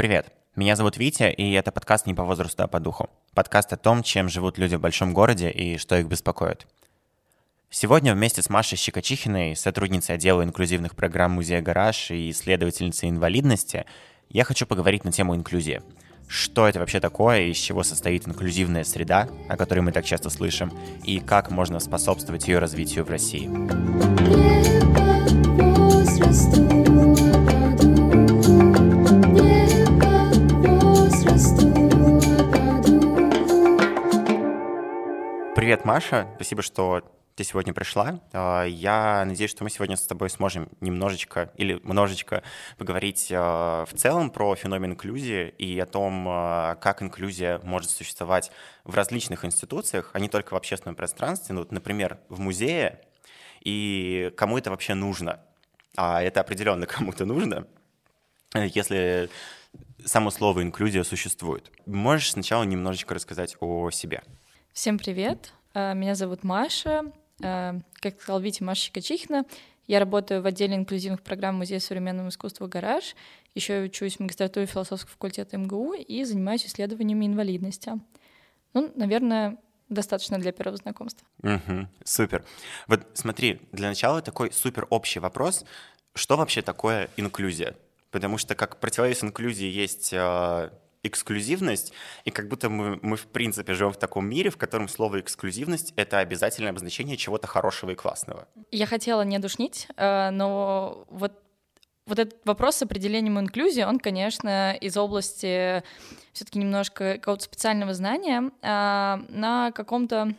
Привет, меня зовут Витя, и это подкаст «Не по возрасту, а по духу». Подкаст о том, чем живут люди в большом городе и что их беспокоит. Сегодня вместе с Машей Щекочихиной, сотрудницей отдела инклюзивных программ Музея «Гараж» и исследовательницей инвалидности, я хочу поговорить на тему инклюзии. Что это вообще такое, из чего состоит инклюзивная среда, о которой мы так часто слышим, и как можно способствовать ее развитию в России. Привет, Маша. Спасибо, что ты сегодня пришла. А, я надеюсь, что мы сегодня с тобой сможем немножечко или множечко поговорить а, в целом про феномен инклюзии и о том, а, как инклюзия может существовать в различных институциях, а не только в общественном пространстве. Ну, например, в музее, и кому это вообще нужно. А это определенно кому-то нужно, если само слово инклюзия существует. Можешь сначала немножечко рассказать о себе? Всем привет. Меня зовут Маша. Э, как сказал Витя Маша Щекочихина, я работаю в отделе инклюзивных программ Музея современного искусства «Гараж». Еще учусь в магистратуре философского факультета МГУ и занимаюсь исследованиями инвалидности. Ну, наверное, достаточно для первого знакомства. Угу, супер. Вот смотри, для начала такой супер общий вопрос. Что вообще такое инклюзия? Потому что как противовес инклюзии есть э, эксклюзивность, и как будто мы, мы в принципе живем в таком мире, в котором слово эксклюзивность — это обязательное обозначение чего-то хорошего и классного. Я хотела не душнить, э, но вот вот этот вопрос с определением инклюзии, он, конечно, из области все-таки немножко какого-то специального знания а, на каком-то,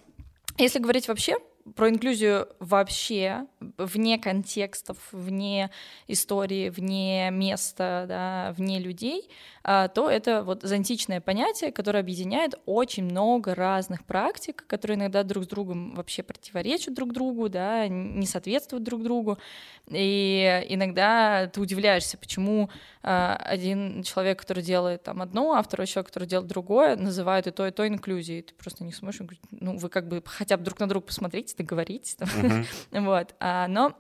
если говорить вообще про инклюзию вообще, вне контекстов, вне истории, вне места, да, вне людей, а, то это вот зонтичное понятие, которое объединяет очень много разных практик, которые иногда друг с другом вообще противоречат друг другу, да, не соответствуют друг другу. И иногда ты удивляешься, почему а, один человек, который делает там одно, а второй человек, который делает другое, называют и то, и то инклюзией. Ты просто не смотришь, ну, вы как бы хотя бы друг на друга посмотрите, договоритесь. Uh-huh. вот. А, но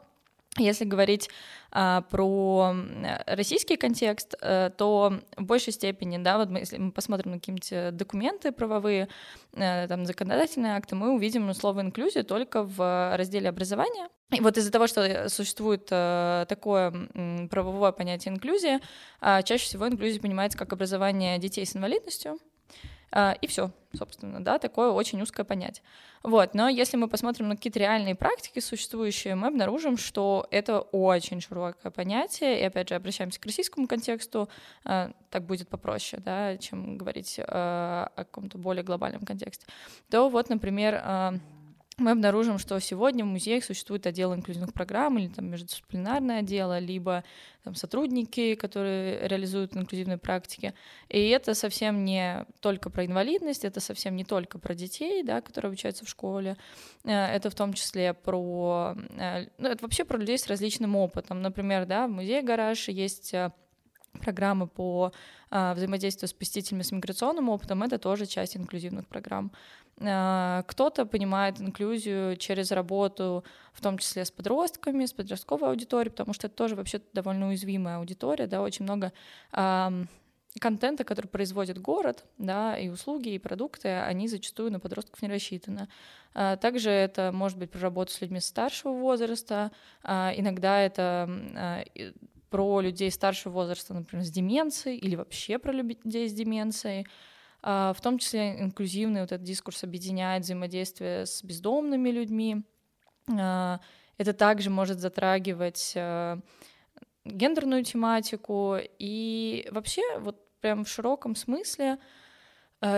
если говорить а, про российский контекст, а, то в большей степени, да, вот мы, если мы посмотрим на какие-нибудь документы правовые, а, там, законодательные акты, мы увидим ну, слово инклюзия только в разделе образования. И вот из-за того, что существует а, такое правовое понятие инклюзия, а, чаще всего инклюзия понимается как образование детей с инвалидностью, и все, собственно, да, такое очень узкое понятие. Вот, но если мы посмотрим на какие-то реальные практики существующие, мы обнаружим, что это очень широкое понятие, и опять же обращаемся к российскому контексту, а, так будет попроще, да, чем говорить а, о каком-то более глобальном контексте. То вот, например, мы обнаружим, что сегодня в музеях существует отдел инклюзивных программ или там междисциплинарное отдело, либо там, сотрудники, которые реализуют инклюзивные практики. И это совсем не только про инвалидность, это совсем не только про детей, да, которые обучаются в школе, э, это в том числе про, э, ну, это вообще про людей с различным опытом. Например, да, в музее «Гараж» есть э, программы по взаимодействию с посетителями с миграционным опытом, это тоже часть инклюзивных программ. А, кто-то понимает инклюзию через работу, в том числе с подростками, с подростковой аудиторией, потому что это тоже вообще довольно уязвимая аудитория, да, очень много контента, который производит город, да, и услуги, и продукты, они зачастую на подростков не рассчитаны. А, также это может быть про работу с людьми старшего возраста, а, иногда это про людей старшего возраста, например, с деменцией, или вообще про людей с деменцией. А, в том числе инклюзивный вот этот дискурс объединяет взаимодействие с бездомными людьми. А, это также может затрагивать а, гендерную тематику и вообще вот прям в широком смысле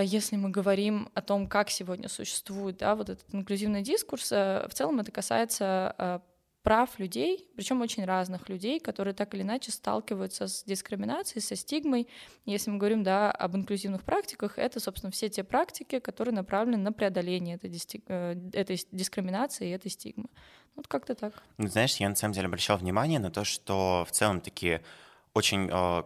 если мы говорим о том, как сегодня существует да, вот этот инклюзивный дискурс, в целом это касается прав людей, причем очень разных людей, которые так или иначе сталкиваются с дискриминацией, со стигмой. Если мы говорим да, об инклюзивных практиках, это, собственно, все те практики, которые направлены на преодоление этой, дистиг... Э, этой дискриминации и этой стигмы. Вот как-то так. Ну, знаешь, я на самом деле обращал внимание на то, что в целом такие очень э,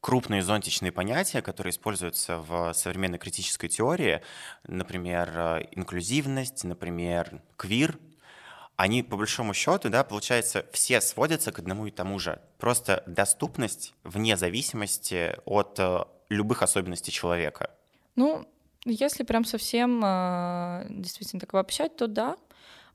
крупные зонтичные понятия, которые используются в современной критической теории, например, э, инклюзивность, например, квир, они по большому счету, да, получается, все сводятся к одному и тому же. Просто доступность вне зависимости от э, любых особенностей человека. Ну, если прям совсем э, действительно так обобщать, то да.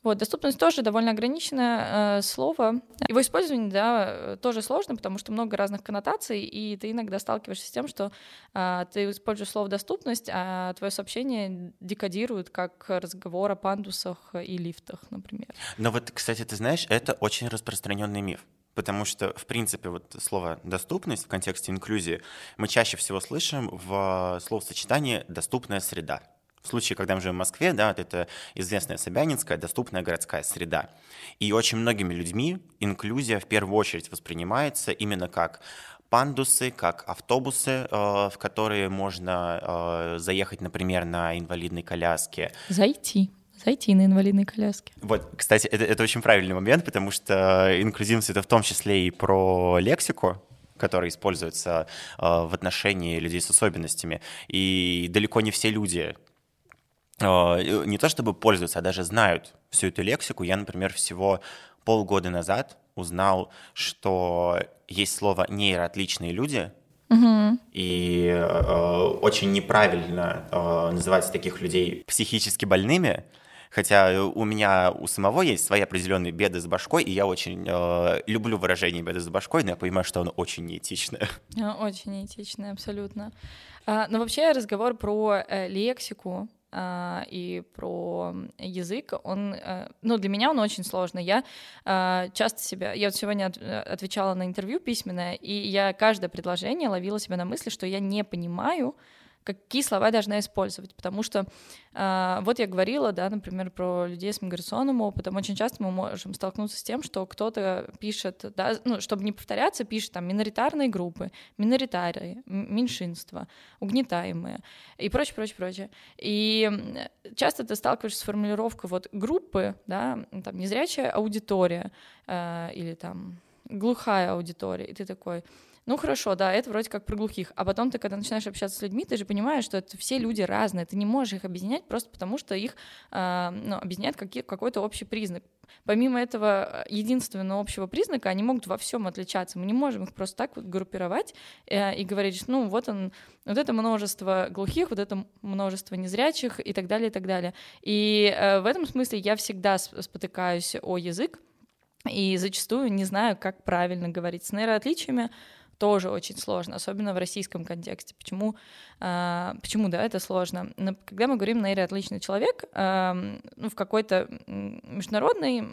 Вот, доступность тоже довольно ограниченное э, слово. Его использование, да, тоже сложно, потому что много разных коннотаций, и ты иногда сталкиваешься с тем, что э, ты используешь слово «доступность», а твое сообщение декодируют как разговор о пандусах и лифтах, например. Но вот, кстати, ты знаешь, это очень распространенный миф. Потому что, в принципе, вот слово «доступность» в контексте инклюзии мы чаще всего слышим в словосочетании «доступная среда». Случае, когда мы живем в Москве, да, это известная Собянинская, доступная городская среда. И очень многими людьми инклюзия в первую очередь воспринимается именно как пандусы, как автобусы, э, в которые можно э, заехать, например, на инвалидной коляске. Зайти зайти на инвалидной коляске. Вот, кстати, это, это очень правильный момент, потому что инклюзивность — это в том числе и про лексику, которая используется э, в отношении людей с особенностями. И далеко не все люди не то чтобы пользуются, а даже знают всю эту лексику. Я, например, всего полгода назад узнал, что есть слово нейроотличные люди, Угу. И э, очень неправильно э, называть таких людей психически больными, хотя у меня у самого есть свои определенные беды с башкой, и я очень э, люблю выражение беды с башкой, но я понимаю, что оно очень неэтичное. Очень неэтичное, абсолютно. А, но вообще разговор про э, лексику, и про язык, он, uh, ну, для меня он очень сложный. Я uh, часто себя, я вот сегодня э, отвечала на интервью письменное, и я каждое предложение ловила себя на мысли, что я не понимаю, какие слова должна использовать, потому что э, вот я говорила, да, например, про людей с миграционным опытом, очень часто мы можем столкнуться с тем, что кто-то пишет, да, ну, чтобы не повторяться, пишет там миноритарные группы, миноритарии, меньшинства, угнетаемые и прочее, прочее, прочее. И часто ты сталкиваешься с формулировкой вот группы, да, там незрячая аудитория э, или там глухая аудитория, и ты такой, ну хорошо, да, это вроде как про глухих. А потом ты, когда начинаешь общаться с людьми, ты же понимаешь, что это все люди разные. Ты не можешь их объединять просто потому, что их э, ну, объединяет какой-то общий признак. Помимо этого единственного общего признака, они могут во всем отличаться. Мы не можем их просто так вот группировать э, и говорить, ну вот он, вот это множество глухих, вот это множество незрячих и так далее, и так далее. И э, в этом смысле я всегда спотыкаюсь о язык, и зачастую не знаю, как правильно говорить с нейроотличиями тоже очень сложно, особенно в российском контексте. Почему, э, почему да, это сложно? Но когда мы говорим нейроотличный человек, э, ну, в какой-то международной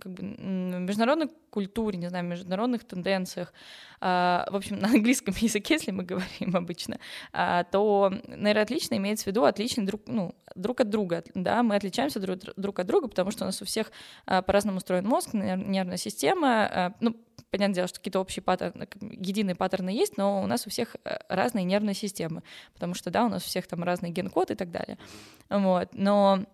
как бы, международной культуре, не знаю, международных тенденциях, э, в общем, на английском языке, если мы говорим обычно, э, то нейроотлично имеется в виду отличный друг, ну, друг от друга, да, мы отличаемся друг, друг от друга, потому что у нас у всех э, по-разному устроен мозг, нервная система, ну, понятное дело, что какие-то общие паттерны, единые паттерны есть, но у нас у всех э, разные нервные системы, потому что, да, у нас у всех там разный ген-код и так далее. Вот, но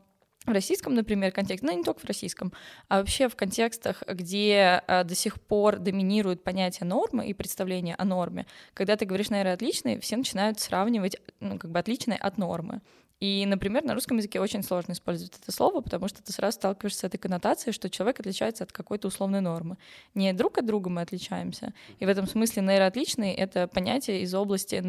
в российском, например, контексте, ну не только в российском, а вообще в контекстах, где а, до сих пор доминирует понятие нормы и представление о норме, когда ты говоришь, наверное, отличный, все начинают сравнивать, ну, как бы отличное от нормы. И, например, на русском языке очень сложно использовать это слово, потому что ты сразу сталкиваешься с этой коннотацией, что человек отличается от какой-то условной нормы. Не друг от друга мы отличаемся. И в этом смысле нейроотличный — это понятие из области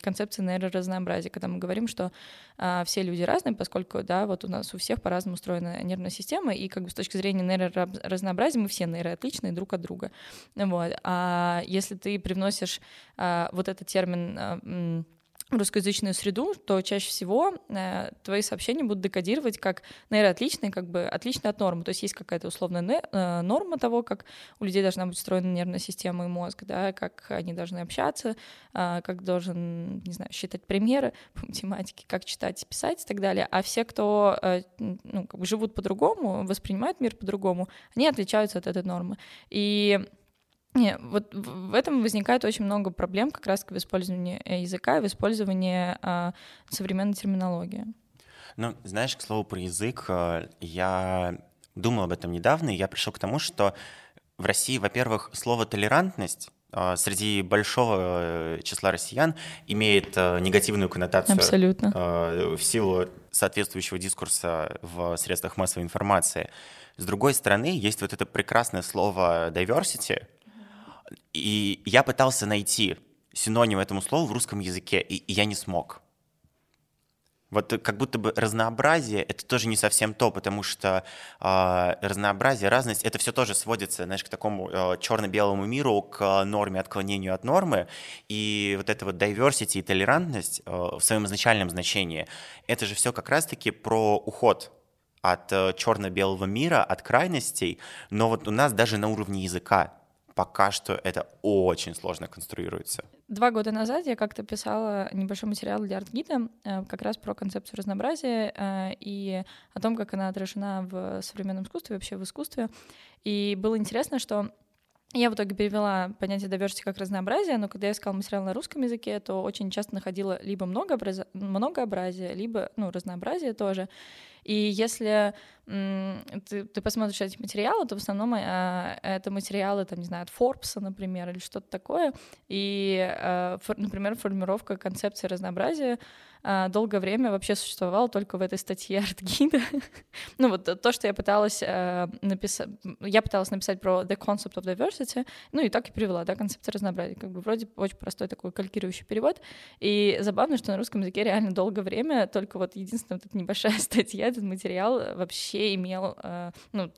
концепции нейроразнообразия, когда мы говорим, что а, все люди разные, поскольку, да, вот у нас у всех по-разному устроена нервная система, и как бы с точки зрения нейроразнообразия мы все нейроотличные друг от друга. Вот. А если ты привносишь а, вот этот термин а, русскоязычную среду, то чаще всего э, твои сообщения будут декодировать как нейроотличные, как бы отличные от нормы. То есть есть какая-то условная не, э, норма того, как у людей должна быть устроена нервная система и мозг, да, как они должны общаться, э, как должен, не знаю, считать примеры по математике, как читать писать и так далее. А все, кто э, ну, как бы живут по-другому, воспринимают мир по-другому, они отличаются от этой нормы. И не, вот в этом возникает очень много проблем как раз в использовании э, языка и в использовании а, современной терминологии. Ну, знаешь, к слову про язык, э, я думал об этом недавно, и я пришел к тому, что в России, во-первых, слово «толерантность» э, среди большого числа россиян имеет негативную коннотацию Абсолютно. в силу соответствующего дискурса в средствах массовой информации. С другой стороны, есть вот это прекрасное слово diversity, и я пытался найти синоним этому слову в русском языке, и я не смог. Вот как будто бы разнообразие это тоже не совсем то, потому что э, разнообразие, разность это все тоже сводится, знаешь, к такому э, черно-белому миру, к норме, отклонению от нормы. И вот это вот diversity и толерантность э, в своем изначальном значении, это же все как раз-таки про уход от э, черно-белого мира, от крайностей. Но вот у нас даже на уровне языка пока что это очень сложно конструируется. Два года назад я как-то писала небольшой материал для арт-гида э, как раз про концепцию разнообразия э, и о том, как она отражена в современном искусстве, вообще в искусстве. И было интересно, что я в итоге перевела понятие diversity как разнообразие, но когда я искала материал на русском языке, то очень часто находила либо многообраз... многообразие, либо ну, разнообразие тоже. И если ты, ты посмотришь эти материалы, то в основном э, это материалы, там, не знаю, от Forbes, например, или что-то такое. И, э, фор, например, формировка концепции разнообразия э, долгое время вообще существовала только в этой статье арт-гида. ну вот то, что я пыталась э, написать, я пыталась написать про the concept of diversity, ну и так и привела, да, концепция разнообразия, как бы вроде очень простой такой калькирующий перевод. И забавно, что на русском языке реально долгое время только вот единственная вот эта небольшая статья, этот материал вообще имел, э, ну,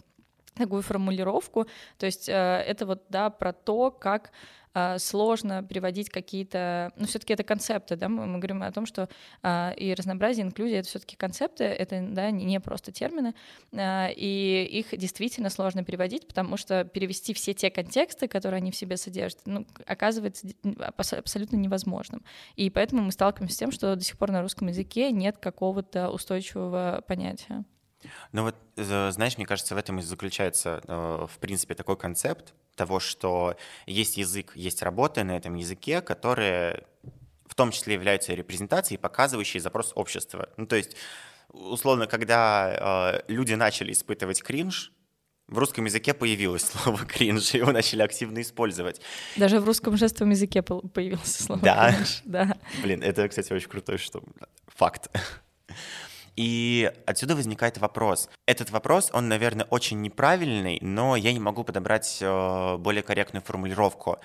такую формулировку. То есть э, это вот, да, про то, как э, сложно переводить какие-то, ну, все-таки это концепты, да, мы, мы говорим о том, что э, и разнообразие, инклюзия — это все-таки концепты, это, да, не просто термины, э, и их действительно сложно переводить, потому что перевести все те контексты, которые они в себе содержат, ну, оказывается абсолютно невозможным. И поэтому мы сталкиваемся с тем, что до сих пор на русском языке нет какого-то устойчивого понятия. Ну вот, знаешь, мне кажется, в этом и заключается, э, в принципе, такой концепт того, что есть язык, есть работы на этом языке, которые в том числе являются репрезентацией, показывающей запрос общества. Ну, то есть, условно, когда э, люди начали испытывать кринж, в русском языке появилось слово кринж, его начали активно использовать. Даже в русском жестовом языке появилось слово да? кринж. Да. Блин, это, кстати, очень крутой что факт. И отсюда возникает вопрос. Этот вопрос, он, наверное, очень неправильный, но я не могу подобрать э, более корректную формулировку.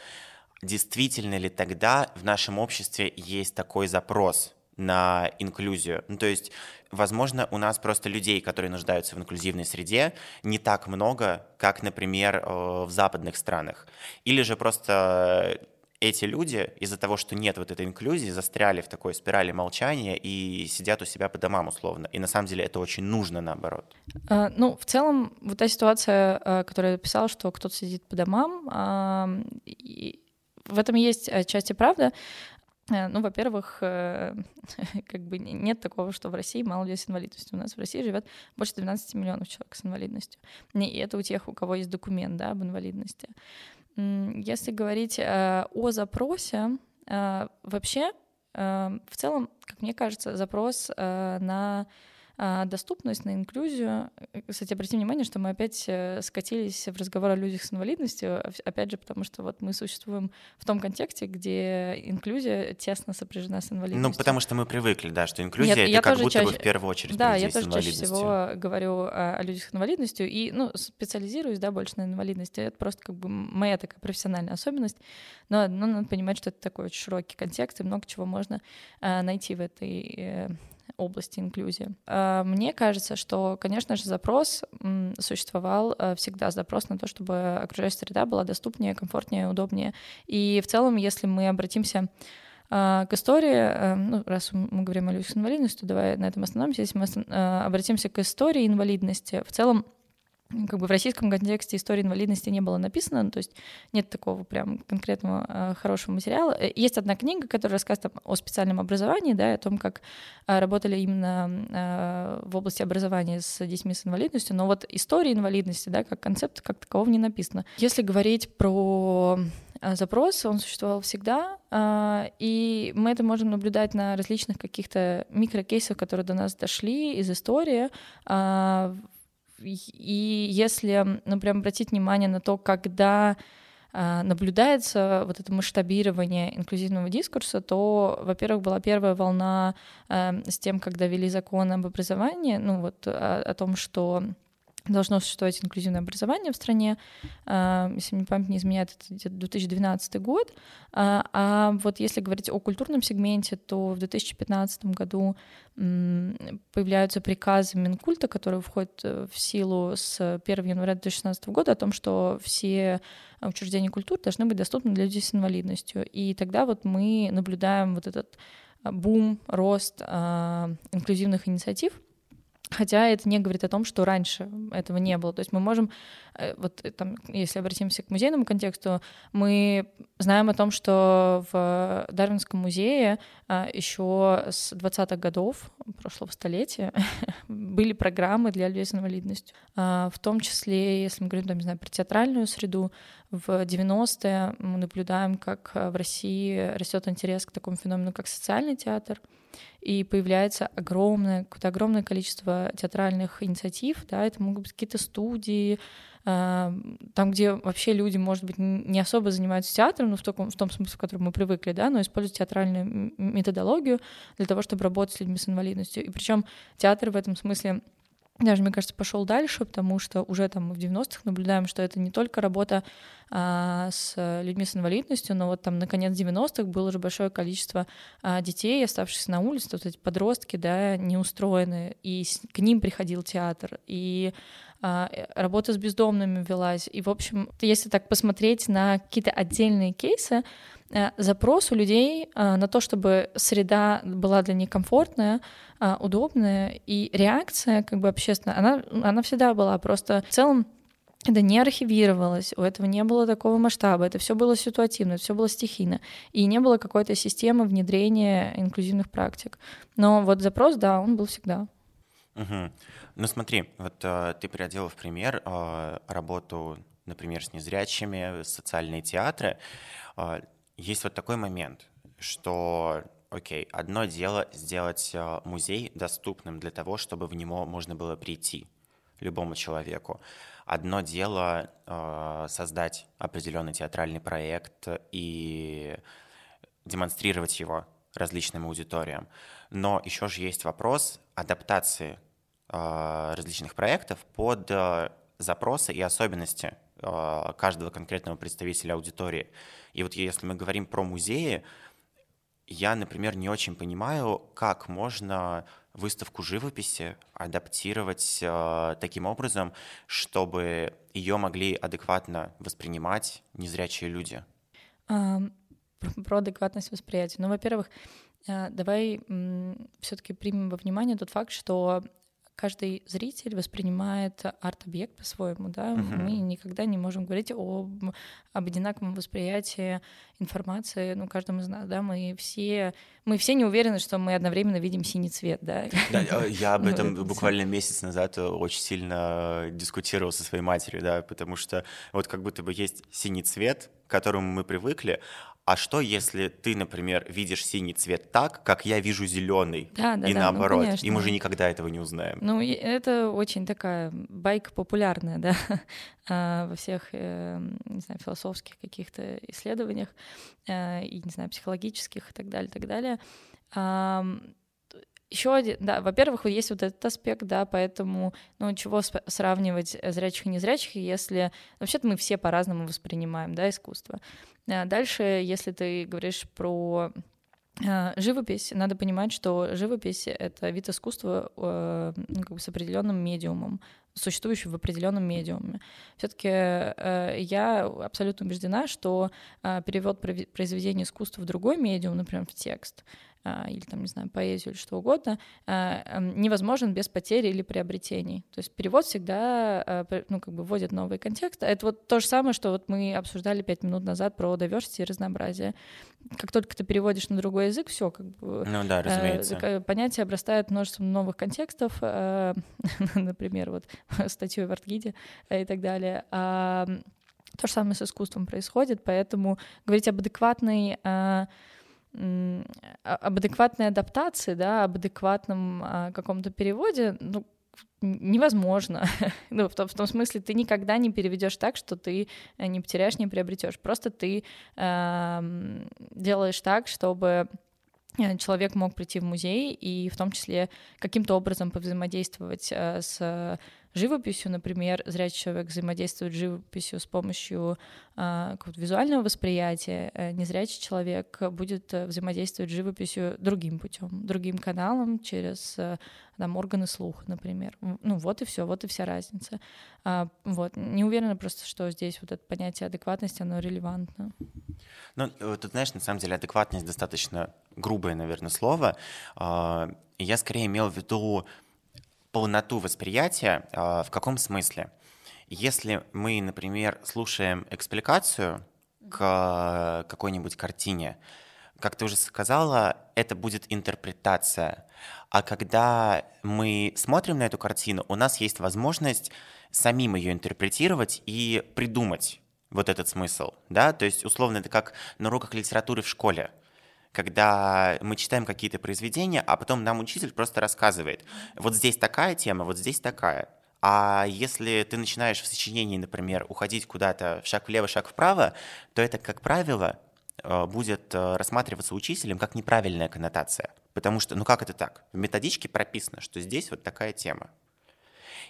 Действительно ли тогда в нашем обществе есть такой запрос на инклюзию? Ну, то есть, возможно, у нас просто людей, которые нуждаются в инклюзивной среде, не так много, как, например, э, в западных странах. Или же просто эти люди из-за того, что нет вот этой инклюзии, застряли в такой спирали молчания и сидят у себя по домам условно. И на самом деле это очень нужно наоборот. А, ну, в целом, вот та ситуация, а, которую я писала, что кто-то сидит по домам, а, в этом есть отчасти правда. Э, ну, во-первых, э, как бы нет такого, что в России мало людей с инвалидностью. У нас в России живет больше 12 миллионов человек с инвалидностью. И это у тех, у кого есть документ да, об инвалидности. Если говорить э, о запросе, э, вообще, э, в целом, как мне кажется, запрос на доступность, на инклюзию. Кстати, обратите внимание, что мы опять э, скатились в разговор о людях с инвалидностью, опять же, потому что вот мы существуем в том контексте, где инклюзия тесно сопряжена с инвалидностью. Ну, потому что мы привыкли, да, что инклюзия Нет, — это как будто чаще... бы в первую очередь Да, я тоже чаще всего говорю о, о людях с инвалидностью и, ну, специализируюсь, да, больше на инвалидности. Это просто как бы моя такая профессиональная особенность. Но, но надо понимать, что это такой очень широкий контекст, и много чего можно э, найти в этой э, области инклюзии. А, мне кажется, что, конечно же, запрос существовал э, всегда, запрос на то, чтобы окружающая среда была доступнее, комфортнее, удобнее. И в целом, если мы обратимся а, к истории, э, ну, раз мы говорим о людях с инвалидностью, давай на этом остановимся. Если мы э, обратимся к истории инвалидности, в целом как бы в российском контексте истории инвалидности не было написано, ну, то есть нет такого прям конкретного э, хорошего материала. Э, есть одна книга, которая рассказывает о специальном образовании, да, о том, как э, работали именно э, в области образования с детьми с инвалидностью, но вот история инвалидности, да, как концепт, как такового не написано. Если говорить про э, запрос, он существовал всегда, э, и мы это можем наблюдать на различных каких-то микрокейсах, которые до нас дошли из истории, и если, ну, прям обратить внимание на то, когда наблюдается вот это масштабирование инклюзивного дискурса, то, во-первых, была первая волна с тем, когда ввели закон об образовании, ну вот о, о том, что должно существовать инклюзивное образование в стране. А, если мне память не изменяет, это где-то 2012 год. А, а вот если говорить о культурном сегменте, то в 2015 году появляются приказы Минкульта, которые входят э, в силу с 1 января 2016 года о том, что все учреждения культуры должны быть доступны для людей с инвалидностью. И тогда вот мы наблюдаем вот этот бум, рост инклюзивных инициатив — Хотя это не говорит о том, что раньше этого не было. То есть мы можем, э, вот э, там, если обратимся к музейному контексту, мы знаем о том, что в Дарвинском музее а, еще с 20-х годов прошлого столетия были программы для людей с инвалидностью. А, в том числе, если мы говорим, там, не знаю, про театральную среду, в 90-е мы наблюдаем, как в России растет интерес к такому феномену, как социальный театр — и появляется огромное, какое-то огромное количество театральных инициатив, да, это могут быть какие-то студии, а, там, где вообще люди, может быть, не особо занимаются театром, ну, в, таком, в том смысле, в котором мы привыкли, да, но используют театральную методологию для того, чтобы работать с людьми с инвалидностью. И причем театр в этом смысле даже, мне кажется, пошел дальше, потому что уже там в 90-х наблюдаем, что это не только работа а, с людьми с инвалидностью, но вот там на конец 90-х было уже большое количество а, детей, оставшихся на улице, вот эти подростки, да, неустроенные, и с, к ним приходил театр, и а, работа с бездомными велась. И, в общем, если так посмотреть на какие-то отдельные кейсы, запрос у людей э, на то, чтобы среда была для них комфортная, э, удобная, и реакция как бы общественная, она, она всегда была, просто в целом это не архивировалось, у этого не было такого масштаба, это все было ситуативно, все было стихийно, и не было какой-то системы внедрения инклюзивных практик. Но вот запрос, да, он был всегда. Угу. Ну смотри, вот э, ты приводила в пример э, работу, например, с незрячими, социальные театры. Э, есть вот такой момент, что, окей, одно дело сделать э, музей доступным для того, чтобы в него можно было прийти любому человеку. Одно дело э, создать определенный театральный проект и демонстрировать его различным аудиториям. Но еще же есть вопрос адаптации э, различных проектов под э, запросы и особенности каждого конкретного представителя аудитории. И вот если мы говорим про музеи, я, например, не очень понимаю, как можно выставку живописи адаптировать э, таким образом, чтобы ее могли адекватно воспринимать незрячие люди. А, про адекватность восприятия. Ну, во-первых, давай все-таки примем во внимание тот факт, что каждый зритель воспринимает арт-объект по-своему, да, uh-huh. мы никогда не можем говорить о, об одинаковом восприятии информации, ну, каждому из нас, да, мы все, мы все не уверены, что мы одновременно видим синий цвет, да. да я об этом буквально месяц назад очень сильно дискутировал со своей матерью, да, потому что вот как будто бы есть синий цвет, к которому мы привыкли, а что, если ты, например, видишь синий цвет так, как я вижу зеленый, да, да, и да, ну, наоборот, ну, и мы же никогда этого не узнаем. Ну, это очень такая байка популярная, да, а, во всех, э, не знаю, философских каких-то исследованиях, э, и, не знаю, психологических и так далее, и так далее. Еще один, да, во-первых, есть вот этот аспект, да, поэтому, ну, чего сравнивать зрячих и незрячих, если вообще-то мы все по-разному воспринимаем, да, искусство. А дальше, если ты говоришь про а, Живопись, надо понимать, что живопись — это вид искусства э, ну, как бы с определенным медиумом, существующий в определенном медиуме. Все-таки э, я абсолютно убеждена, что э, перевод произведения искусства в другой медиум, например, в текст, или там, не знаю, поэзию или что угодно, а, эм, невозможен без потери или приобретений. То есть перевод всегда, а, ну, как бы вводит новый контекст. Это вот то же самое, что вот мы обсуждали пять минут назад про diversity и разнообразие. Как только ты переводишь на другой язык, все, как бы... Ну да, разумеется. Понятие обрастает множеством новых контекстов, например, вот статью в Артгиде и так далее. То же самое с искусством происходит, поэтому говорить об адекватной об адекватной адаптации, да, об адекватном а, каком-то переводе, ну, невозможно. ну, в, том, в том смысле, ты никогда не переведешь так, что ты э, не потеряешь, не приобретешь. Просто ты э, делаешь так, чтобы э, человек мог прийти в музей и в том числе каким-то образом повзаимодействовать э, с живописью, например, зрячий человек взаимодействует с живописью с помощью э, визуального восприятия, э, незрячий человек будет э, взаимодействовать с живописью другим путем, другим каналом через э, там, органы слуха, например. Ну вот и все, вот и вся разница. А, вот. Не уверена просто, что здесь вот это понятие адекватности, оно релевантно. Ну, тут, знаешь, на самом деле адекватность достаточно грубое, наверное, слово. А, я скорее имел в виду полноту восприятия а, в каком смысле? Если мы, например, слушаем экспликацию к какой-нибудь картине, как ты уже сказала, это будет интерпретация. А когда мы смотрим на эту картину, у нас есть возможность самим ее интерпретировать и придумать вот этот смысл, да, то есть условно это как на уроках литературы в школе когда мы читаем какие-то произведения, а потом нам учитель просто рассказывает, вот здесь такая тема, вот здесь такая. А если ты начинаешь в сочинении, например, уходить куда-то шаг влево, шаг вправо, то это, как правило, э, будет э, рассматриваться учителем как неправильная коннотация. Потому что, ну как это так? В методичке прописано, что здесь вот такая тема.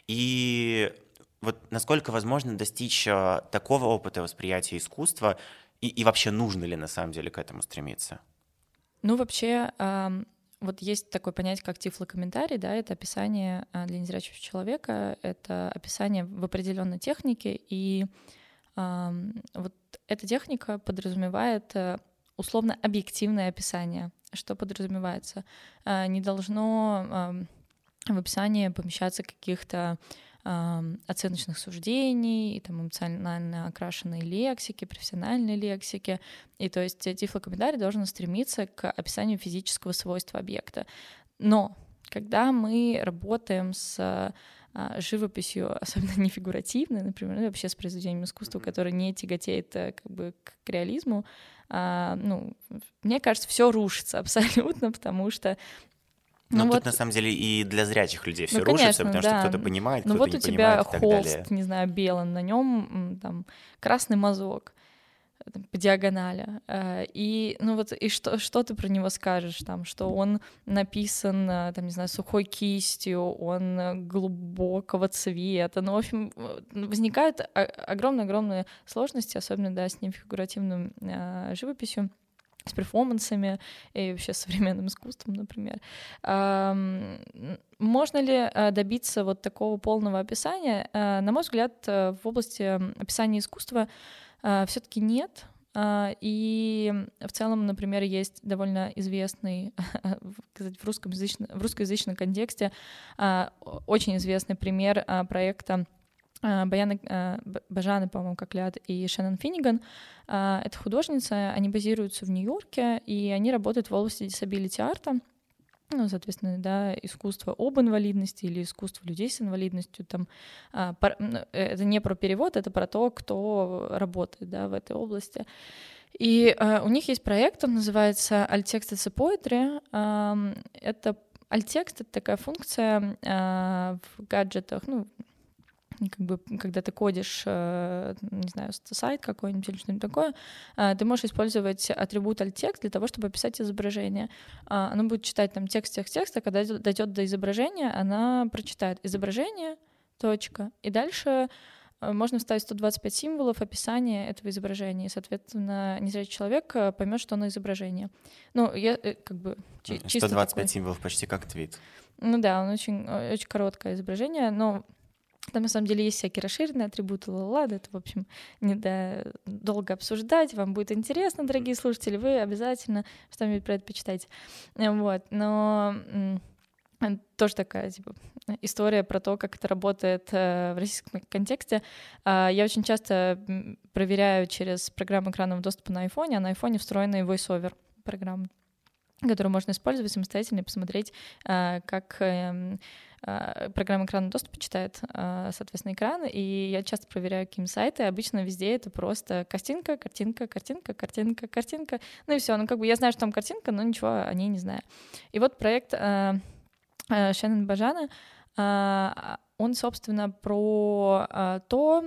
И вот насколько возможно достичь э, такого опыта восприятия искусства, и, и вообще нужно ли на самом деле к этому стремиться? Ну, вообще, вот есть такое понятие, как тифлокомментарий, да, это описание а, для незрячего человека, это описание в определенной технике, и вот эта техника подразумевает э, условно объективное описание. Что подразумевается? А, не должно в описании помещаться каких-то оценочных суждений, и там эмоционально окрашенной лексики, профессиональной лексики. И то есть тифлокомментарий должен стремиться к описанию физического свойства объекта. Но когда мы работаем с а, живописью, особенно не фигуративной, например, ну, вообще с произведением искусства, которое не тяготеет э, как бы к реализму, а, ну, мне кажется, все рушится абсолютно, потому что ну, ну тут вот... на самом деле и для зрячих людей все ну, рушится, потому да. что кто-то понимает, ну, кто-то вот не понимает. Вот у тебя холст, не знаю, белый, на нем там красный мазок по диагонали. Э, и, ну вот, и что, что ты про него скажешь, там, что он написан, э, там, не знаю, сухой кистью, он глубокого цвета, ну, в общем, возникают огромные-огромные сложности, особенно, да, с нефигуративным э, живописью, с перформансами и вообще современным искусством, например. Можно ли э, добиться вот такого полного описания? Э, на мой взгляд, э, в области описания искусства все-таки нет. И в целом, например, есть довольно известный в, русскоязычном, в русскоязычном контексте очень известный пример проекта Баяна а, Бажаны, по-моему, Коклят и Шеннон Финниган. А, это художница, они базируются в Нью-Йорке, и они работают в области disability арта, ну, соответственно, да, искусство об инвалидности или искусство людей с инвалидностью, там, это не про перевод, это про то, кто работает, да, в этой области. И у них есть проект, он называется Alttext as a Poetry. это Альтекст — это такая функция в гаджетах, ну, как бы, когда ты кодишь, э, не знаю, сайт какой-нибудь или что-нибудь такое, э, ты можешь использовать атрибут alt-текст для того, чтобы описать изображение. А, оно будет читать там текст, текст, текст, а когда дойдет до изображения, она прочитает изображение, точка, и дальше э, можно вставить 125 символов описания этого изображения, и, соответственно, незрячий человек поймет, что оно изображение. Ну, я как бы чисто 125 такой... символов почти как твит. Ну да, он очень, очень короткое изображение, но там на самом деле есть всякие расширенные атрибуты, ладно, это, в общем, не да, долго обсуждать, вам будет интересно, дорогие слушатели, вы обязательно что-нибудь про это почитайте. Вот, но тоже такая типа, история про то, как это работает э, в российском контексте. Э, я очень часто проверяю через программу экранного доступа на айфоне, а на айфоне встроенный voiceover программа, которую можно использовать самостоятельно и посмотреть, э, как э, а, программа экранного доступа читает, а, соответственно, экран, и я часто проверяю какие сайты, обычно везде это просто картинка, картинка, картинка, картинка, картинка, ну и все, ну как бы я знаю, что там картинка, но ничего о ней не знаю. И вот проект а, Шеннон Бажана, он, собственно, про то,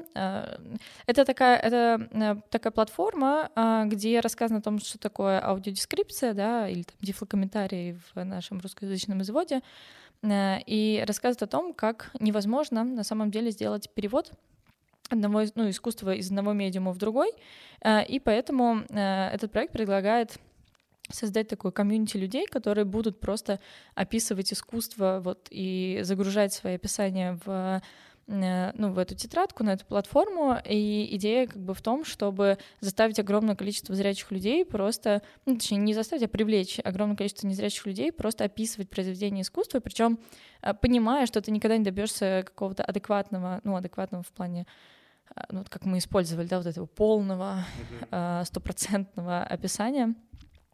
это такая, это такая платформа, где рассказано о том, что такое аудиодескрипция, да, или там дифлокомментарий в нашем русскоязычном изводе, и рассказывает о том, как невозможно на самом деле сделать перевод одного ну, искусства из одного медиума в другой, и поэтому этот проект предлагает создать такой комьюнити людей, которые будут просто описывать искусство вот, и загружать свои описания в э, ну, в эту тетрадку, на эту платформу, и идея как бы в том, чтобы заставить огромное количество зрячих людей просто, ну, точнее, не заставить, а привлечь огромное количество незрячих людей, просто описывать произведения искусства, причем э, понимая, что ты никогда не добьешься какого-то адекватного, ну, адекватного в плане э, ну, вот как мы использовали, да, вот этого полного, стопроцентного описания,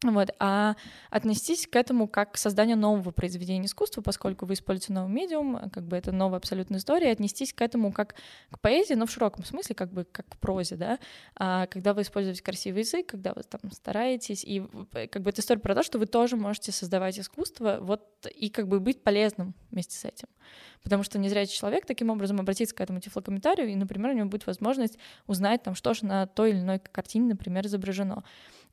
вот, а отнестись к этому как к созданию нового произведения искусства, поскольку вы используете новый медиум, как бы это новая абсолютная история, отнестись к этому как к поэзии, но в широком смысле, как бы как к прозе, да, а когда вы используете красивый язык, когда вы там стараетесь, и как бы это история про то, что вы тоже можете создавать искусство, вот, и как бы быть полезным вместе с этим. Потому что незрячий человек таким образом обратится к этому тифлокомментарию, и, например, у него будет возможность узнать там, что же на той или иной картине, например, изображено.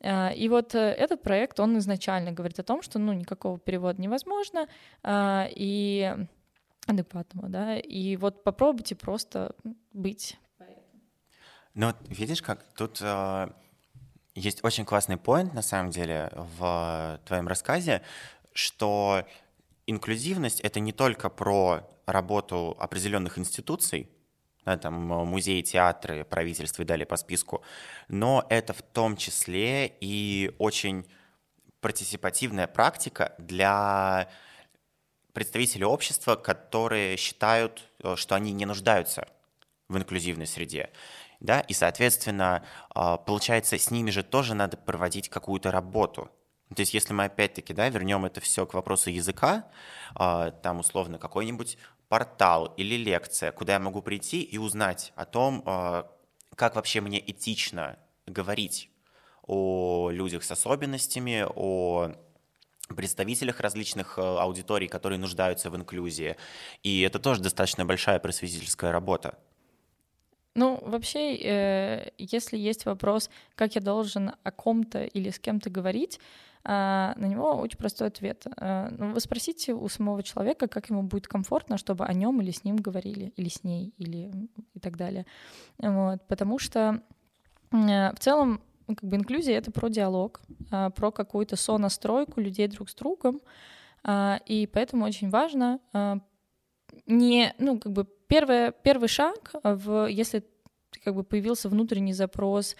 А, и вот э, этот проект, он изначально говорит о том, что ну, никакого перевода невозможно, а, и адекватного, да, и вот попробуйте просто быть ну, видишь, как тут э, есть очень классный поинт, на самом деле, в твоем рассказе, что инклюзивность — это не только про работу определенных институций, там музеи, театры, правительство и далее по списку, но это в том числе и очень партисипативная практика для представителей общества, которые считают, э, что они не нуждаются в инклюзивной среде. Да, и, соответственно, э, получается, с ними же тоже надо проводить какую-то работу. То есть, если мы опять-таки да, вернем это все к вопросу языка, э, там условно какой-нибудь портал или лекция, куда я могу прийти и узнать о том, а, как вообще мне этично говорить о людях с особенностями, о представителях различных а, аудиторий, которые нуждаются в инклюзии. И это тоже достаточно большая просветительская работа. Ну, вообще, э, если есть вопрос, как я должен о ком-то или с кем-то говорить, на него очень простой ответ. А, ну, вы спросите у самого человека, как ему будет комфортно, чтобы о нем или с ним говорили, или с ней, или и так далее. Вот, потому что в целом ну, как бы инклюзия — это про диалог, а, про какую-то сонастройку людей друг с другом, и поэтому очень важно не, ну, как бы первое, первый шаг, в, если как бы появился внутренний запрос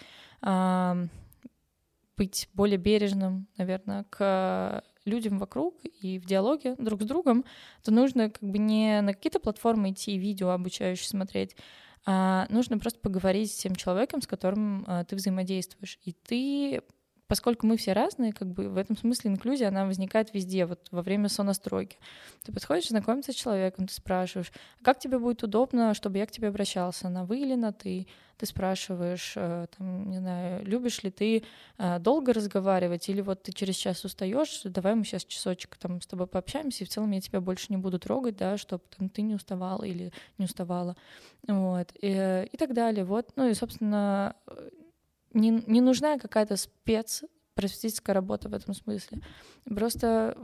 быть более бережным, наверное, к людям вокруг и в диалоге друг с другом, то нужно как бы не на какие-то платформы идти видео обучающие смотреть, а нужно просто поговорить с тем человеком, с которым а, ты взаимодействуешь. И ты поскольку мы все разные, как бы в этом смысле инклюзия, она возникает везде, вот во время сонастройки. Ты подходишь, знакомиться с человеком, ты спрашиваешь, «А как тебе будет удобно, чтобы я к тебе обращался, на вы или на ты? Ты спрашиваешь, э, там, не знаю, любишь ли ты э, долго разговаривать, или вот ты через час устаешь, давай мы сейчас часочек там с тобой пообщаемся, и в целом я тебя больше не буду трогать, да, чтобы там ты не уставала или не уставала, вот, и, и так далее, вот, ну и, собственно, не, не нужна какая-то спец просветительская работа в этом смысле. Просто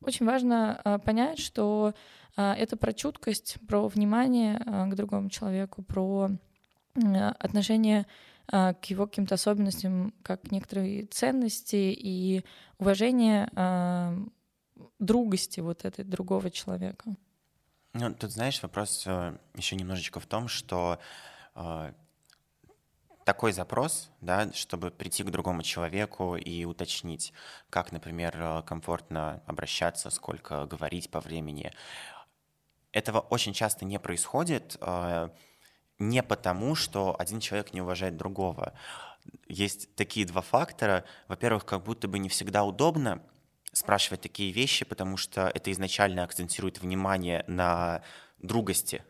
очень важно а, понять, что а, это про чуткость, про внимание а, к другому человеку, про а, отношение а, к его каким-то особенностям, как к некоторой ценности и уважение а, другости вот этой другого человека. Ну, тут, знаешь, вопрос э, еще немножечко в том, что э, такой запрос, да, чтобы прийти к другому человеку и уточнить, как, например, э, комфортно обращаться, сколько говорить по времени. Этого очень часто не происходит э, не потому, что один человек не уважает другого. Есть такие два фактора. Во-первых, как будто бы не всегда удобно спрашивать такие вещи, потому что это изначально акцентирует внимание на другости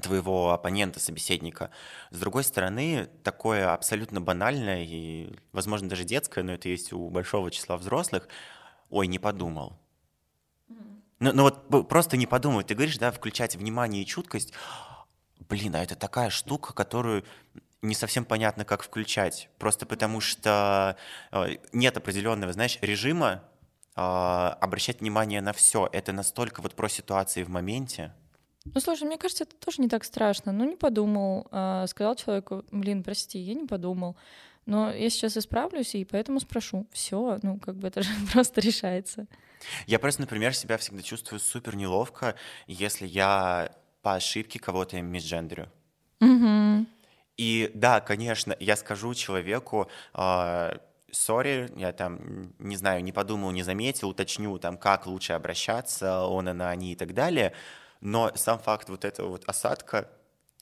твоего оппонента, собеседника. С другой стороны, такое абсолютно банальное и, возможно, даже детское, но это есть у большого числа взрослых, ой, не подумал. Ну, ну вот просто не подумай, ты говоришь, да, включать внимание и чуткость. Блин, а это такая штука, которую не совсем понятно, как включать. Просто потому что э, нет определенного, знаешь, режима э, обращать внимание на все. Это настолько вот про ситуации в моменте. Ну, слушай, мне кажется, это тоже не так страшно. Ну, не подумал, э, сказал человеку, блин, прости, я не подумал. Но я сейчас исправлюсь, и поэтому спрошу. Все, ну, как бы это же просто решается. Я просто, например, себя всегда чувствую супер неловко, если я по ошибке кого-то мисджендерю. Угу. И да, конечно, я скажу человеку, а, сори, я там, не знаю, не подумал, не заметил, уточню там, как лучше обращаться, он, она, они и так далее, но сам факт вот этого вот осадка,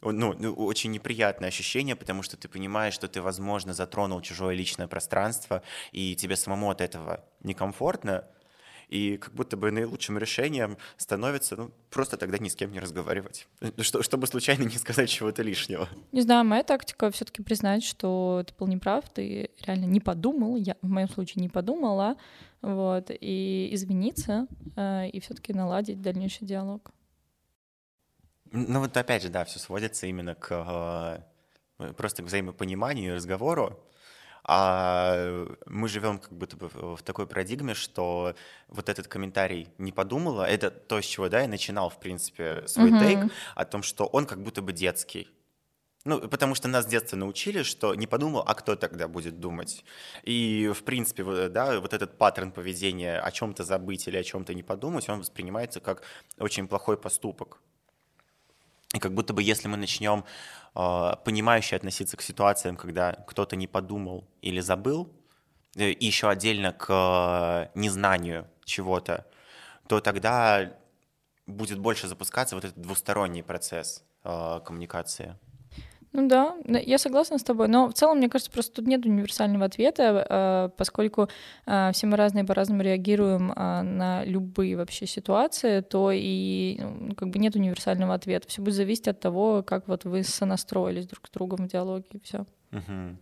ну, ну, очень неприятное ощущение, потому что ты понимаешь, что ты, возможно, затронул чужое личное пространство, и тебе самому от этого некомфортно, и как будто бы наилучшим решением становится ну, просто тогда ни с кем не разговаривать, что, чтобы случайно не сказать чего-то лишнего. Не знаю, моя тактика все таки признать, что ты был неправ, ты реально не подумал, я в моем случае не подумала, вот, и извиниться, э, и все таки наладить дальнейший диалог. Ну вот опять же, да, все сводится именно к э, просто к взаимопониманию и разговору. А мы живем как будто бы в такой парадигме, что вот этот комментарий не подумала, это то, с чего да, я начинал, в принципе, свой uh-huh. тейк, о том, что он как будто бы детский. Ну, потому что нас с детства научили, что не подумал, а кто тогда будет думать. И, в принципе, да, вот этот паттерн поведения о чем-то забыть или о чем-то не подумать, он воспринимается как очень плохой поступок. И как будто бы если мы начнем э, понимающе относиться к ситуациям, когда кто-то не подумал или забыл, э, и еще отдельно к э, незнанию чего-то, то тогда будет больше запускаться вот этот двусторонний процесс э, коммуникации. Ну да, я согласна с тобой, но в целом, мне кажется, просто тут нет универсального ответа, а, поскольку а, все мы разные по-разному реагируем а, на любые вообще ситуации, то и ну, как бы нет универсального ответа. Все будет зависеть от того, как вот вы сонастроились друг с другом в диалоге, и все. Угу.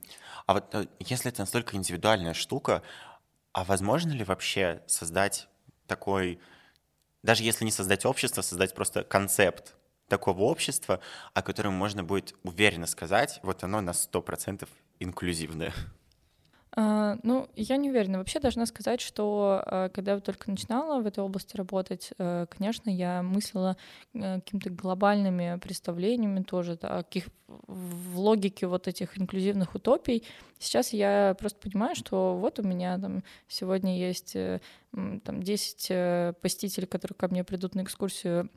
А вот э, если это настолько индивидуальная штука, а возможно ли вообще создать такой, даже если не создать общество, создать просто концепт такого общества, о котором можно будет уверенно сказать, вот оно на 100% инклюзивное? Uh, ну, я не уверена. Вообще должна сказать, что uh, когда я только начинала в этой области работать, uh, конечно, я мыслила какими-то глобальными представлениями тоже, да, каких, в логике вот этих инклюзивных утопий. Сейчас я просто понимаю, что вот у меня там сегодня есть э, там 10 э, посетителей, которые ко мне придут на экскурсию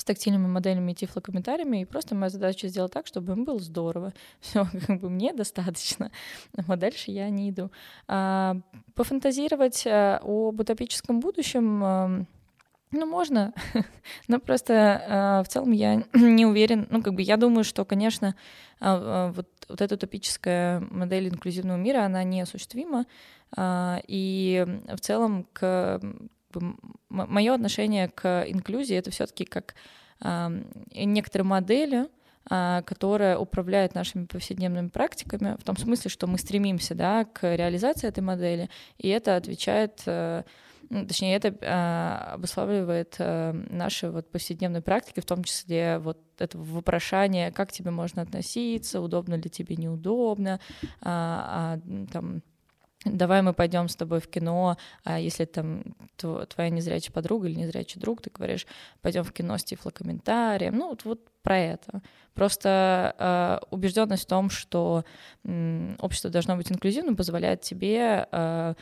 с тактильными моделями и тифлокомментариями, и просто моя задача сделать так, чтобы им было здорово. Все, как бы мне достаточно. Вот дальше я не иду. А, пофантазировать э, об утопическом будущем эм, ну, можно, но просто э, в целом я не уверен. Ну, как бы я думаю, что, конечно, э, вот, вот эта утопическая модель инклюзивного мира, она неосуществима. И в целом к мое отношение к инклюзии это все-таки как некоторые модели, э, которая управляет нашими повседневными практиками, в том смысле, что мы стремимся да, к реализации этой модели, и это отвечает, э, ну, точнее, это э, обуславливает э, наши вот повседневные практики, в том числе вот это вопрошание, как тебе можно относиться, удобно ли тебе, неудобно, а, а, там, давай мы пойдем с тобой в кино, а если там твоя незрячая подруга или незрячий друг, ты говоришь, пойдем в кино с тифлокомментарием, ну вот, вот про это. Просто э, убежденность в том, что э, общество должно быть инклюзивным, позволяет тебе э,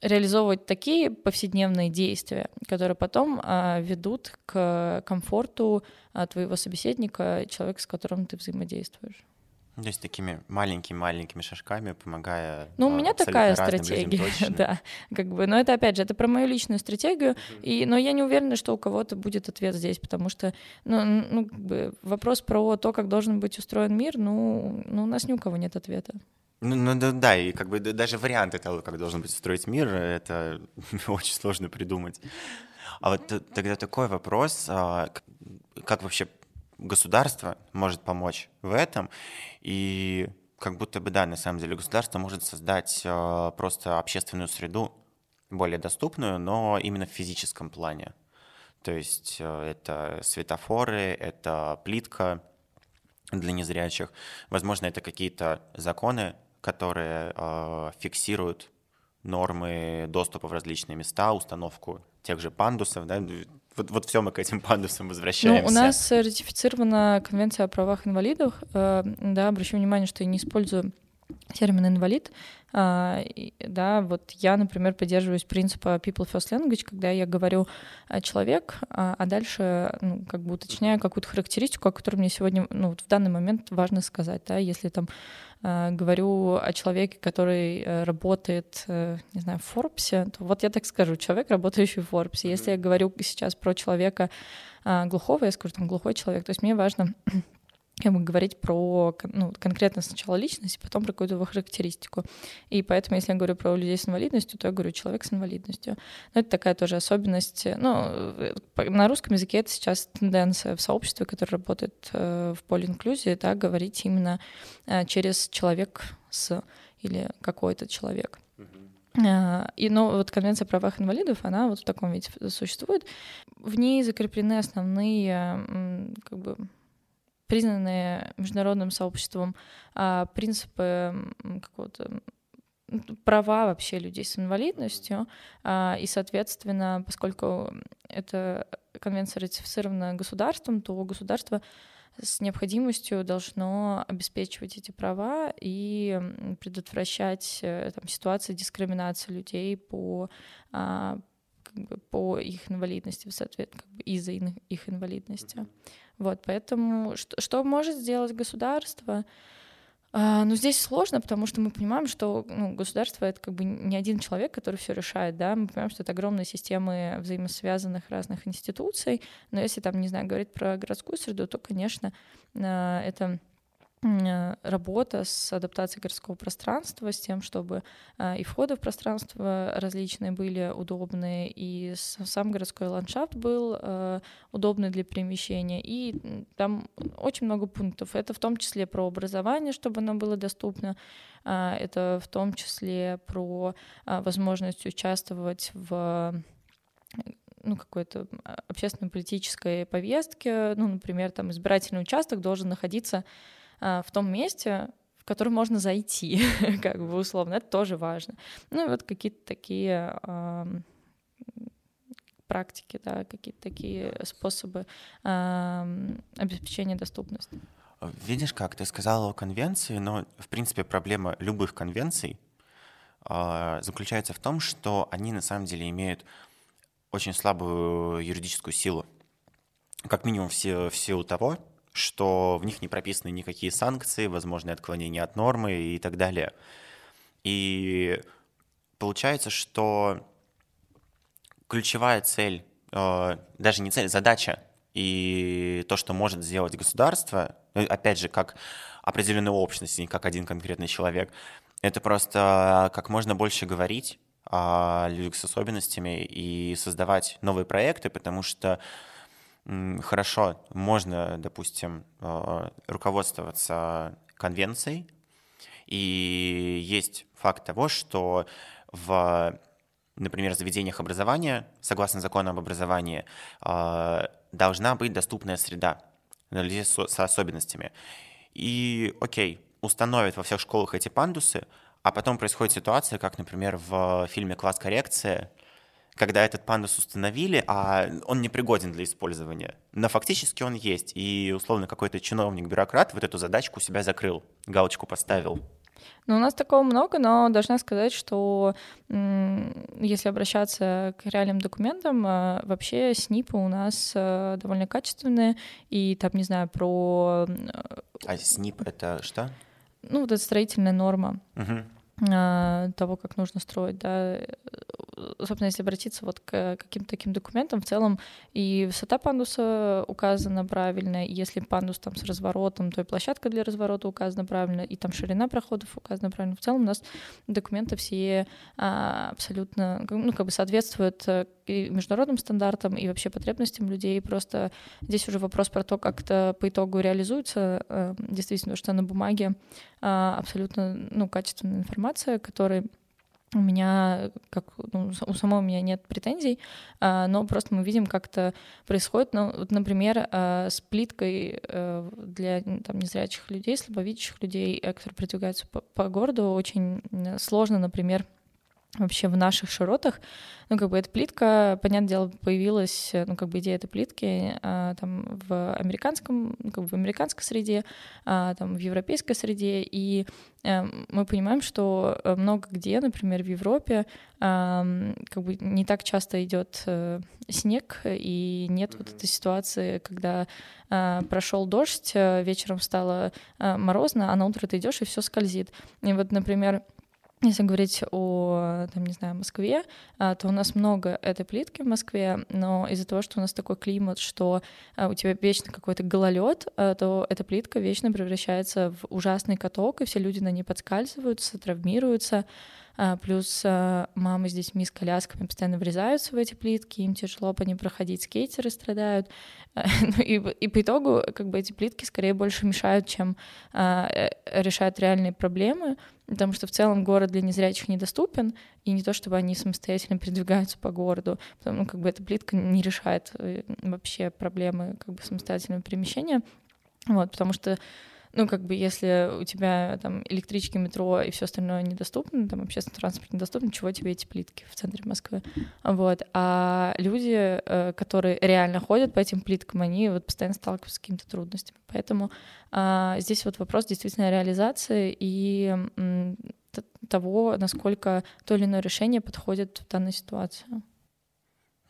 реализовывать такие повседневные действия, которые потом э, ведут к комфорту э, твоего собеседника, человека, с которым ты взаимодействуешь. То есть такими маленькими-маленькими шажками, помогая. Ну, у меня такая стратегия, да. Как бы, но это опять же, это про мою личную стратегию. И, но я не уверена, что у кого-то будет ответ здесь, потому что, ну, ну как бы вопрос про то, как должен быть устроен мир, ну, ну у нас ни у кого нет ответа. Ну, ну да, да, и как бы даже варианты того, как должен быть устроить мир, это очень сложно придумать. А вот тогда такой вопрос, а, как вообще государство может помочь в этом, и как будто бы, да, на самом деле государство может создать э, просто общественную среду, более доступную, но именно в физическом плане. То есть э, это светофоры, это плитка для незрячих. Возможно, это какие-то законы, которые э, фиксируют нормы доступа в различные места, установку тех же пандусов, да, вот, вот все мы к этим пандусам возвращаемся. Ну, у нас ратифицирована конвенция о правах инвалидов. Э, да, обращу внимание, что я не использую термин инвалид. А, да, вот я, например, придерживаюсь принципа people first language, когда я говорю человек, а, а дальше ну, как бы уточняю какую-то характеристику, о которой мне сегодня, ну, вот в данный момент важно сказать, да, если там а, говорю о человеке, который э, работает, э, не знаю, в Форбсе, то вот я так скажу, человек, работающий в Форбсе. Если я говорю сейчас про человека глухого, я скажу, там, глухой человек. То есть мне важно говорить про ну, конкретно сначала личность, потом про какую-то его характеристику. И поэтому, если я говорю про людей с инвалидностью, то я говорю человек с инвалидностью. Но это такая тоже особенность. Ну, на русском языке это сейчас тенденция в сообществе, которое работает э, в полинклюзии, да, говорить именно э, через человек с или какой-то человек. И, ну, вот Конвенция о правах инвалидов, она вот в таком виде существует. В ней закреплены основные как бы, признанные международным сообществом а, принципы какого-то права вообще людей с инвалидностью, а, и, соответственно, поскольку эта конвенция ратифицирована государством, то государство с необходимостью должно обеспечивать эти права и предотвращать э, там, ситуации дискриминации людей по, а, как бы, по их инвалидности, соответственно, как бы из-за их инвалидности. Вот, поэтому что, что может сделать государство? А, ну, здесь сложно, потому что мы понимаем, что ну, государство — это как бы не один человек, который все решает, да, мы понимаем, что это огромные системы взаимосвязанных разных институций, но если там, не знаю, говорить про городскую среду, то, конечно, а, это работа с адаптацией городского пространства, с тем, чтобы э, и входы в пространство различные были удобные, и сам городской ландшафт был э, удобный для перемещения. И там очень много пунктов. Это в том числе про образование, чтобы оно было доступно, это в том числе про возможность участвовать в ну, какой-то общественно политической повестке. Ну, например, там избирательный участок должен находиться а, в том месте, в которое можно зайти, как бы условно, это тоже важно. Ну и вот какие-то такие практики, да, какие-то такие способы обеспечения доступности. Видишь, как ты сказала о конвенции, но, в принципе, проблема любых конвенций заключается в том, что они на самом деле имеют очень слабую юридическую силу. Как минимум в силу того, что в них не прописаны никакие санкции, возможные отклонения от нормы и так далее. И получается, что ключевая цель, э, даже не цель, задача и то, что может сделать государство, ну, опять же, как определенная общность, не как один конкретный человек, это просто как можно больше говорить о людях с особенностями и создавать новые проекты, потому что хорошо, можно, допустим, э, руководствоваться конвенцией, и есть факт того, что в, например, заведениях образования, согласно закону об образовании, э, должна быть доступная среда для людей с особенностями. И, окей, установят во всех школах эти пандусы, а потом происходит ситуация, как, например, в фильме «Класс коррекция», когда этот пандус установили, а он не пригоден для использования. Но фактически он есть, и условно какой-то чиновник-бюрократ вот эту задачку у себя закрыл, галочку поставил. Ну, у нас такого много, но должна сказать, что если обращаться к реальным документам, э, вообще СНИПы у нас э, довольно качественные, и там, не знаю, про... Э, а СНИП — это что? Ну, вот это строительная норма. Угу того, как нужно строить, да, собственно, если обратиться вот к каким-то таким документам, в целом и высота пандуса указана правильно, и если пандус там с разворотом, то и площадка для разворота указана правильно, и там ширина проходов указана правильно. В целом у нас документы все а, абсолютно, ну, как бы соответствуют э, и международным стандартам, и вообще потребностям людей. Просто здесь уже вопрос про то, как это по итогу реализуется. Э, действительно, что на бумаге а, абсолютно ну, качественная информация, которой у меня, как ну, у самой у меня нет претензий, а, но просто мы видим, как это происходит. Ну, вот, например, а, с плиткой а, для там, незрячих людей, слабовидящих людей, э, которые передвигаются по, по городу, очень сложно, например, вообще в наших широтах. Ну, как бы эта плитка, понятное дело, появилась, ну, как бы идея этой плитки а, там в американском, ну, как бы в американской среде, а, там в европейской среде, и а, мы понимаем, что э, много где, например, в Европе, а, как бы не так часто идет а, снег, и нет mm-hmm. вот этой ситуации, когда а, прошел дождь, вечером стало а, морозно, а на утро ты идешь и все скользит. И вот, например, если говорить о, там, не знаю, Москве, а, то у нас много этой плитки в Москве, но из-за того, что у нас такой климат, что а, у тебя вечно какой-то гололед, а, то эта плитка вечно превращается в ужасный каток, и все люди на ней подскальзываются, травмируются. Плюс мамы с детьми с колясками постоянно врезаются в эти плитки, им тяжело по ним проходить, скейтеры страдают. Ну и, и по итогу как бы эти плитки скорее больше мешают, чем э, решают реальные проблемы потому что в целом город для незрячих недоступен, и не то, чтобы они самостоятельно передвигаются по городу, потому ну, как бы эта плитка не решает э, вообще проблемы как бы самостоятельного перемещения, вот, потому что ну, как бы, если у тебя там электрички, метро и все остальное недоступно, там общественный транспорт недоступен, чего тебе эти плитки в центре Москвы? Вот. А люди, э, которые реально ходят по этим плиткам, они вот постоянно сталкиваются с какими-то трудностями. Поэтому а, здесь вот вопрос действительно реализации и того, насколько то или иное решение подходит в данной ситуации.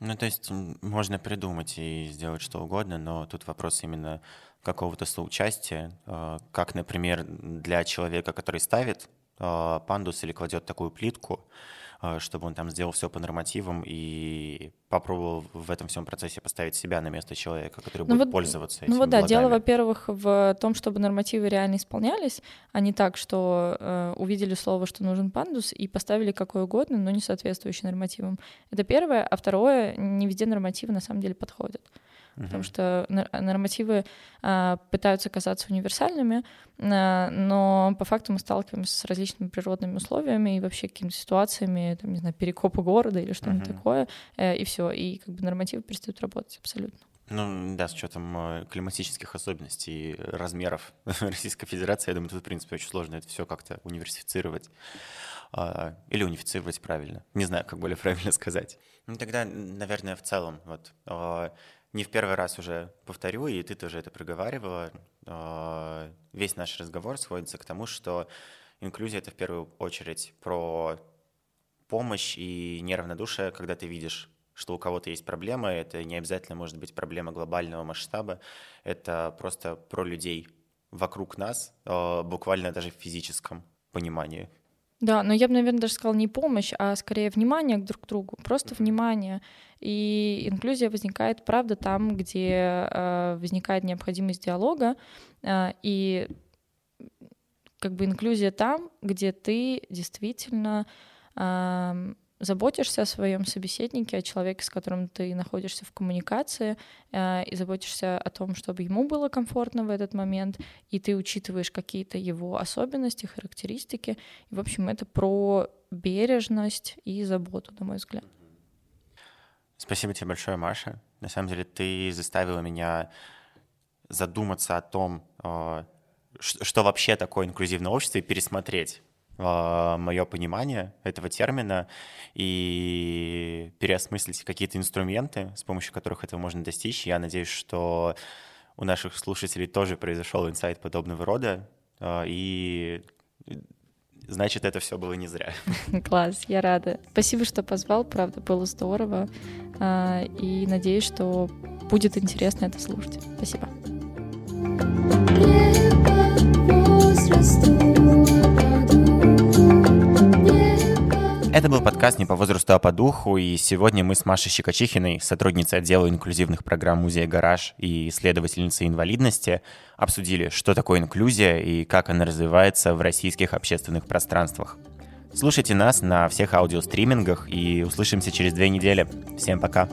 Ну, то есть можно придумать и сделать что угодно, но тут вопрос именно какого-то соучастия, а, как, например, для человека, который ставит а, пандус или кладет такую плитку, а, чтобы он там сделал все по нормативам и попробовал в этом всем процессе поставить себя на место человека, который ну будет вот, пользоваться этим. Ну вот да, благами. дело, во-первых, в том, чтобы нормативы реально исполнялись, а не так, что э, увидели слово, что нужен пандус, и поставили какой угодно, но не соответствующий нормативам. Это первое. А второе, не везде нормативы на самом деле подходят потому что нормативы а, пытаются казаться универсальными, а, но по факту мы сталкиваемся с различными природными условиями и вообще какими-то ситуациями, там, не знаю, перекопа города или что-нибудь uh-huh. такое, э, и все, и как бы нормативы перестают работать абсолютно. Ну да, с учетом э, климатических особенностей и размеров Российской Федерации, я думаю, тут, в принципе, очень сложно это все как-то универсифицировать. А, или унифицировать правильно. Не знаю, как более правильно сказать. Ну тогда, наверное, в целом, вот не в первый раз уже повторю, и ты тоже это проговаривала, а, весь наш разговор сводится к тому, что инклюзия — это в первую очередь про помощь и неравнодушие, когда ты видишь, что у кого-то есть проблема, это не обязательно может быть проблема глобального масштаба, это просто про людей вокруг нас, а, буквально даже в физическом понимании. Да, но я бы, наверное, даже сказала не помощь, а скорее внимание друг к другу, просто внимание. И инклюзия возникает, правда, там, где э, возникает необходимость диалога, э, и как бы инклюзия там, где ты действительно э, заботишься о своем собеседнике, о человеке, с которым ты находишься в коммуникации, э, и заботишься о том, чтобы ему было комфортно в этот момент, и ты учитываешь какие-то его особенности, характеристики. И, в общем, это про бережность и заботу, на мой взгляд. Спасибо тебе большое, Маша. На самом деле ты заставила меня задуматься о том, э, что вообще такое инклюзивное общество, и пересмотреть мое понимание этого термина и переосмыслить какие-то инструменты, с помощью которых этого можно достичь. Я надеюсь, что у наших слушателей тоже произошел инсайт подобного рода, э, и значит, это все было не зря. Класс, я рада. Спасибо, что позвал, правда, было здорово. А, и надеюсь, что будет интересно это слушать. Спасибо. Это был подкаст «Не по возрасту, а по духу», и сегодня мы с Машей Щекочихиной, сотрудницей отдела инклюзивных программ Музея «Гараж» и исследовательницей инвалидности, обсудили, что такое инклюзия и как она развивается в российских общественных пространствах. Слушайте нас на всех аудиостримингах и услышимся через две недели. Всем пока!